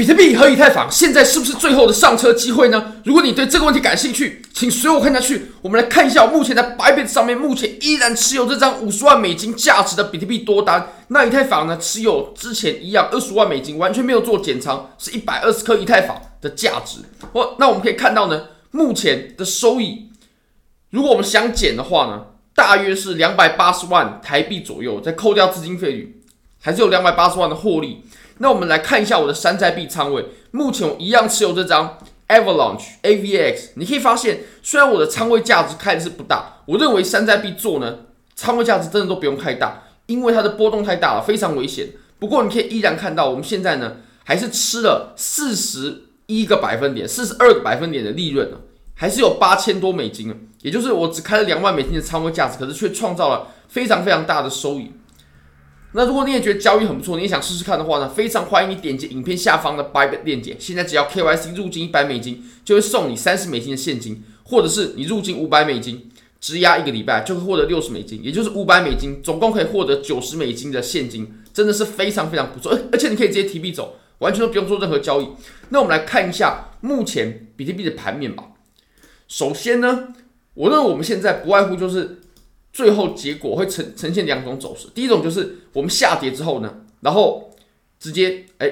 比特币和以太坊现在是不是最后的上车机会呢？如果你对这个问题感兴趣，请随我看下去。我们来看一下，目前在 Bybit 上面，目前依然持有这张五十万美金价值的比特币多单。那以太坊呢，持有之前一样二十万美金，完全没有做减仓，是一百二十颗以太坊的价值。哦，那我们可以看到呢，目前的收益，如果我们想减的话呢，大约是两百八十万台币左右，再扣掉资金费率，还是有两百八十万的获利。那我们来看一下我的山寨币仓位，目前我一样持有这张 Avalanche AVX。你可以发现，虽然我的仓位价值开的是不大，我认为山寨币做呢，仓位价值真的都不用太大，因为它的波动太大了，非常危险。不过你可以依然看到，我们现在呢还是吃了四十一个百分点、四十二个百分点的利润呢，还是有八千多美金啊，也就是我只开了两万美金的仓位价值，可是却创造了非常非常大的收益。那如果你也觉得交易很不错，你也想试试看的话呢，非常欢迎你点击影片下方的 Bybit 链接。现在只要 KYC 入金一百美金，就会送你三十美金的现金，或者是你入金五百美金，质押一个礼拜就会获得六十美金，也就是五百美金，总共可以获得九十美金的现金，真的是非常非常不错。而而且你可以直接提币走，完全都不用做任何交易。那我们来看一下目前比特币的盘面吧。首先呢，我认为我们现在不外乎就是。最后结果会呈呈现两种走势，第一种就是我们下跌之后呢，然后直接哎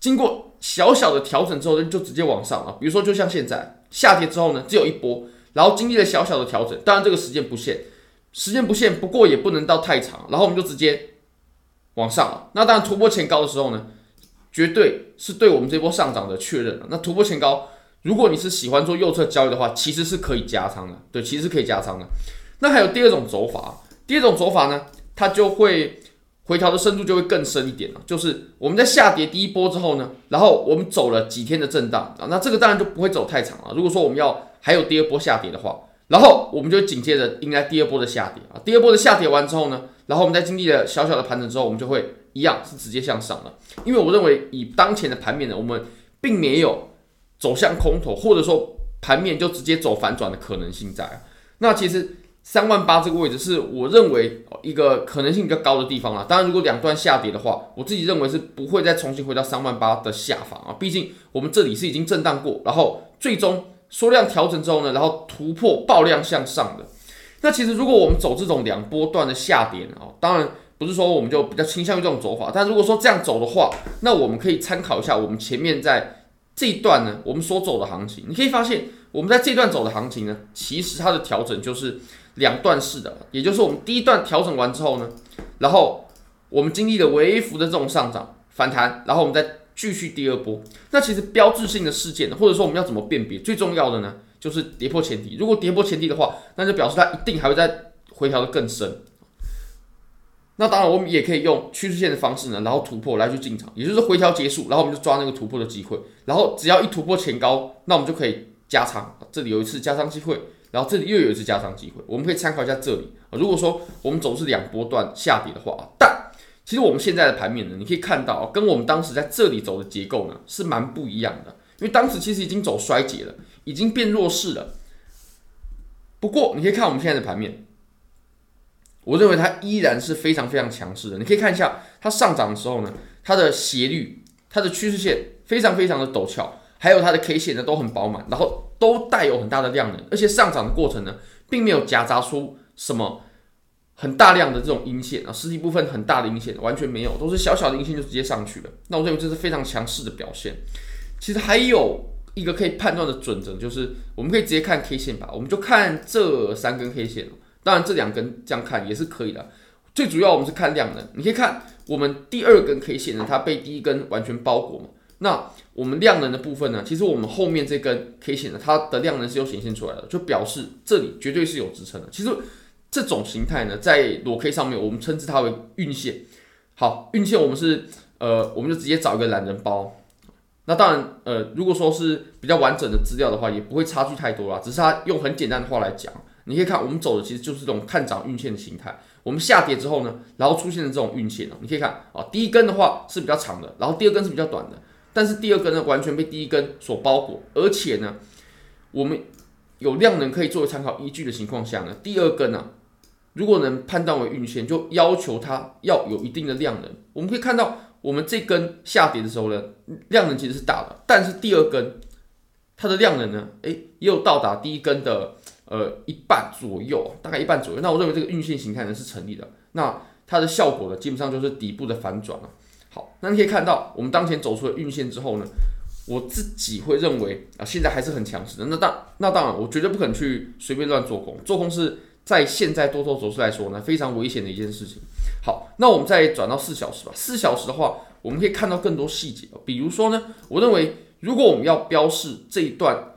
经过小小的调整之后就直接往上了，比如说就像现在下跌之后呢，只有一波，然后经历了小小的调整，当然这个时间不限，时间不限，不过也不能到太长，然后我们就直接往上了。那当然突破前高的时候呢，绝对是对我们这波上涨的确认了。那突破前高，如果你是喜欢做右侧交易的话，其实是可以加仓的，对，其实是可以加仓的。那还有第二种走法，第二种走法呢，它就会回调的深度就会更深一点了。就是我们在下跌第一波之后呢，然后我们走了几天的震荡啊，那这个当然就不会走太长了。如果说我们要还有第二波下跌的话，然后我们就紧接着迎来第二波的下跌啊。第二波的下跌完之后呢，然后我们在经历了小小的盘整之后，我们就会一样是直接向上了。因为我认为以当前的盘面呢，我们并没有走向空头，或者说盘面就直接走反转的可能性在。那其实。三万八这个位置是我认为一个可能性比较高的地方啦。当然，如果两段下跌的话，我自己认为是不会再重新回到三万八的下方啊。毕竟我们这里是已经震荡过，然后最终缩量调整之后呢，然后突破爆量向上的。那其实如果我们走这种两波段的下跌啊，当然不是说我们就比较倾向于这种走法。但如果说这样走的话，那我们可以参考一下我们前面在这一段呢，我们所走的行情。你可以发现，我们在这段走的行情呢，其实它的调整就是。两段式的，也就是我们第一段调整完之后呢，然后我们经历了微幅的这种上涨反弹，然后我们再继续第二波。那其实标志性的事件，或者说我们要怎么辨别？最重要的呢，就是跌破前低。如果跌破前低的话，那就表示它一定还会再回调的更深。那当然，我们也可以用趋势线的方式呢，然后突破来去进场，也就是回调结束，然后我们就抓那个突破的机会，然后只要一突破前高，那我们就可以加仓。这里有一次加仓机会。然后这里又有一次加仓机会，我们可以参考一下这里。如果说我们走是两波段下跌的话，但其实我们现在的盘面呢，你可以看到跟我们当时在这里走的结构呢是蛮不一样的。因为当时其实已经走衰竭了，已经变弱势了。不过你可以看我们现在的盘面，我认为它依然是非常非常强势的。你可以看一下它上涨的时候呢，它的斜率、它的趋势线非常非常的陡峭，还有它的 K 线呢都很饱满，然后。都带有很大的量能，而且上涨的过程呢，并没有夹杂出什么很大量的这种阴线啊，实体部分很大的阴线完全没有，都是小小的阴线就直接上去了。那我认为这是非常强势的表现。其实还有一个可以判断的准则，就是我们可以直接看 K 线吧，我们就看这三根 K 线，当然这两根这样看也是可以的。最主要我们是看量能，你可以看我们第二根 K 线呢，它被第一根完全包裹嘛。那我们量能的部分呢，其实我们后面这根 K 线呢，它的量能是有显现出来的，就表示这里绝对是有支撑的。其实这种形态呢，在裸 K 上面，我们称之它为运线。好，运线我们是呃，我们就直接找一个懒人包。那当然，呃，如果说是比较完整的资料的话，也不会差距太多啦。只是它用很简单的话来讲，你可以看我们走的其实就是这种看涨运线的形态。我们下跌之后呢，然后出现了这种运线哦，你可以看啊，第一根的话是比较长的，然后第二根是比较短的。但是第二根呢，完全被第一根所包裹，而且呢，我们有量能可以作为参考依据的情况下呢，第二根呢，如果能判断为运线，就要求它要有一定的量能。我们可以看到，我们这根下跌的时候呢，量能其实是大的，但是第二根它的量能呢，诶，也有到达第一根的呃一半左右，大概一半左右。那我认为这个运线形态呢是成立的。那它的效果呢，基本上就是底部的反转了。好，那你可以看到，我们当前走出了运线之后呢，我自己会认为啊，现在还是很强势的。那当那当然，我绝对不可能去随便乱做空，做空是在现在多头走势来说呢，非常危险的一件事情。好，那我们再转到四小时吧。四小时的话，我们可以看到更多细节。比如说呢，我认为如果我们要标示这一段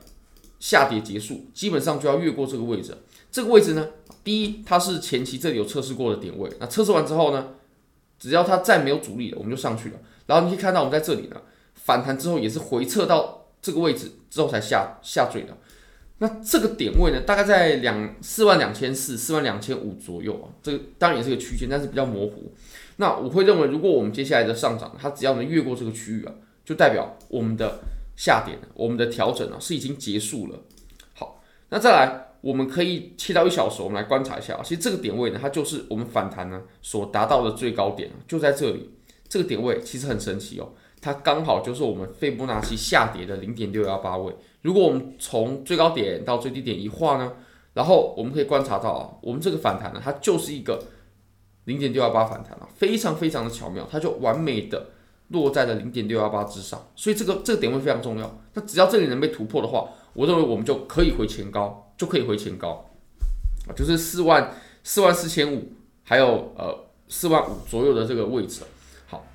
下跌结束，基本上就要越过这个位置。这个位置呢，第一，它是前期这里有测试过的点位。那测试完之后呢，只要它再没有阻力了，我们就上去了。然后你可以看到，我们在这里呢，反弹之后也是回撤到这个位置之后才下下坠的。那这个点位呢，大概在两四万两千四、四万两千五左右啊。这个当然也是个区间，但是比较模糊。那我会认为，如果我们接下来的上涨，它只要能越过这个区域啊，就代表我们的下跌、我们的调整啊是已经结束了。好，那再来，我们可以切到一小时，我们来观察一下。其实这个点位呢，它就是我们反弹呢所达到的最高点，就在这里。这个点位其实很神奇哦，它刚好就是我们斐波那契下跌的零点六幺八位。如果我们从最高点到最低点一画呢，然后我们可以观察到啊，我们这个反弹呢，它就是一个零点六幺八反弹啊，非常非常的巧妙，它就完美的落在了零点六幺八之上，所以这个这个点位非常重要。那只要这里能被突破的话，我认为我们就可以回前高，就可以回前高啊，就是四万四万四千五，还有呃四万五左右的这个位置。好，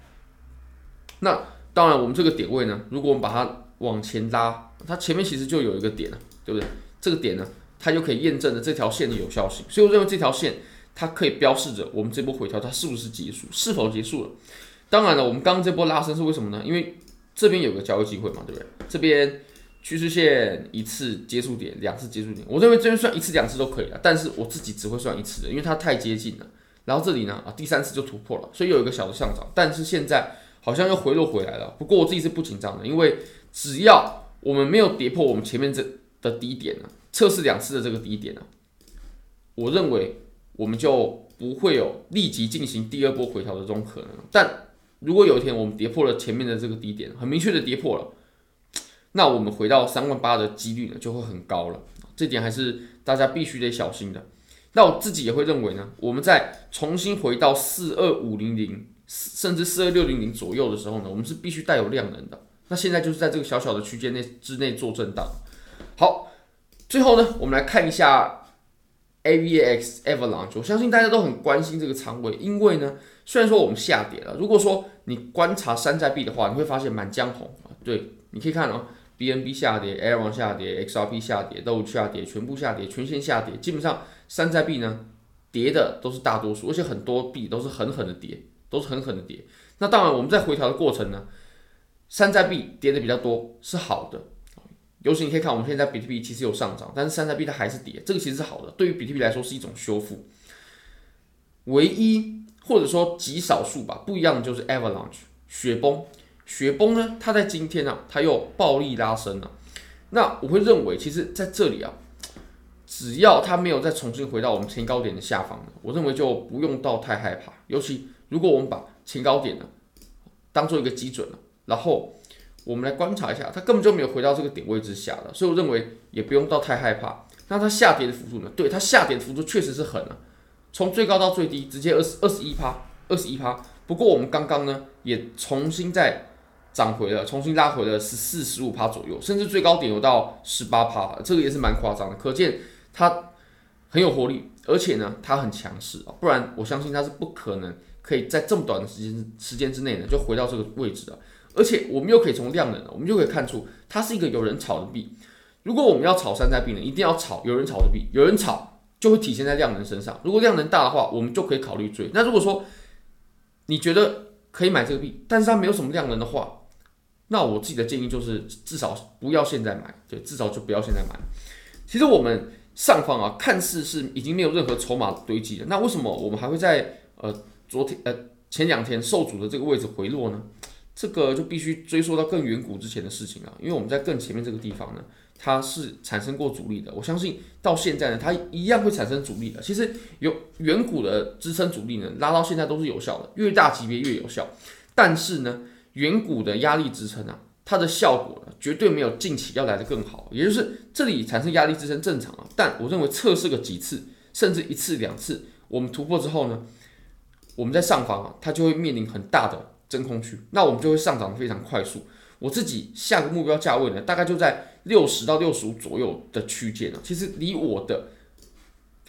那当然我们这个点位呢，如果我们把它往前拉。它前面其实就有一个点了，对不对？这个点呢，它就可以验证了这条线的有效性。所以我认为这条线它可以标示着我们这波回调它是不是结束，是否结束了。当然了，我们刚刚这波拉升是为什么呢？因为这边有个交易机会嘛，对不对？这边趋势线一次接触点，两次接触点，我认为这边算一次两次都可以了，但是我自己只会算一次的，因为它太接近了。然后这里呢，啊，第三次就突破了，所以有一个小的上涨，但是现在好像又回落回来了。不过我自己是不紧张的，因为只要我们没有跌破我们前面这的低点呢，测试两次的这个低点呢，我认为我们就不会有立即进行第二波回调的这种可能。但如果有一天我们跌破了前面的这个低点，很明确的跌破了，那我们回到三万八的几率呢就会很高了。这点还是大家必须得小心的。那我自己也会认为呢，我们在重新回到四二五零零甚至四二六零零左右的时候呢，我们是必须带有量能的。那现在就是在这个小小的区间内之内做震荡。好，最后呢，我们来看一下 AVX Avalanche。我相信大家都很关心这个仓位，因为呢，虽然说我们下跌了，如果说你观察山寨币的话，你会发现《满江红》啊，对，你可以看哦，BNB 下跌，Aeron 下跌，XRP 下跌，Doge 下跌，全部下跌，全线下跌。基本上山寨币呢，跌的都是大多数，而且很多币都是狠狠的跌，都是狠狠的跌。那当然，我们在回调的过程呢。山寨币跌的比较多是好的，尤其你可以看我们现在比特币其实有上涨，但是山寨币它还是跌，这个其实是好的，对于比特币来说是一种修复。唯一或者说极少数吧，不一样的就是 Avalanche 雪崩，雪崩呢，它在今天呢、啊，它又暴力拉升了。那我会认为，其实在这里啊，只要它没有再重新回到我们前高点的下方，我认为就不用到太害怕。尤其如果我们把前高点呢当做一个基准了。然后我们来观察一下，它根本就没有回到这个点位之下了，所以我认为也不用到太害怕。那它下跌的幅度呢？对，它下跌的幅度确实是狠了，从最高到最低直接二十二十一趴，二十一趴。不过我们刚刚呢也重新在涨回了，重新拉回了十四十五趴左右，甚至最高点有到十八趴，这个也是蛮夸张的，可见它很有活力，而且呢它很强势啊，不然我相信它是不可能可以在这么短的时间时间之内呢就回到这个位置的。而且我们又可以从量能，我们就可以看出它是一个有人炒的币。如果我们要炒山寨币呢，一定要炒有人炒的币，有人炒就会体现在量能身上。如果量能大的话，我们就可以考虑追。那如果说你觉得可以买这个币，但是它没有什么量能的话，那我自己的建议就是至少不要现在买，对，至少就不要现在买。其实我们上方啊，看似是已经没有任何筹码堆积了，那为什么我们还会在呃昨天呃前两天受阻的这个位置回落呢？这个就必须追溯到更远古之前的事情了，因为我们在更前面这个地方呢，它是产生过阻力的。我相信到现在呢，它一样会产生阻力的。其实有远古的支撑阻力呢，拉到现在都是有效的，越大级别越有效。但是呢，远古的压力支撑啊，它的效果，绝对没有近期要来的更好。也就是这里产生压力支撑正常啊，但我认为测试个几次，甚至一次两次，我们突破之后呢，我们在上方啊，它就会面临很大的真空区，那我们就会上涨得非常快速。我自己下个目标价位呢，大概就在六十到六十五左右的区间呢，其实离我的。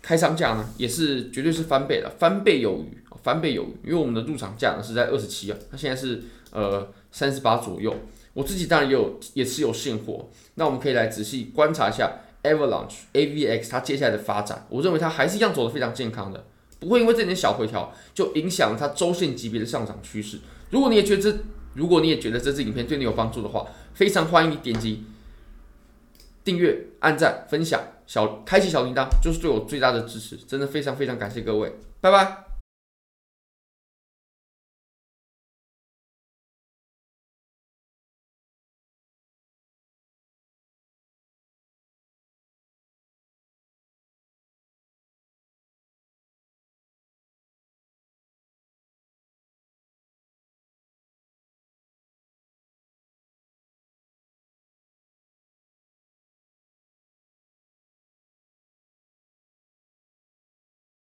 开仓价呢，也是绝对是翻倍了，翻倍有余，翻倍有余。因为我们的入场价呢是在二十七啊，它现在是呃三十八左右。我自己当然也有，也是有现货。那我们可以来仔细观察一下 Avalanche AVX 它接下来的发展。我认为它还是一样走得非常健康的，不会因为这点小回调就影响它周线级别的上涨趋势。如果你也觉得这，如果你也觉得这支影片对你有帮助的话，非常欢迎你点击订阅、按赞、分享。小开启小铃铛就是对我最大的支持，真的非常非常感谢各位，拜拜。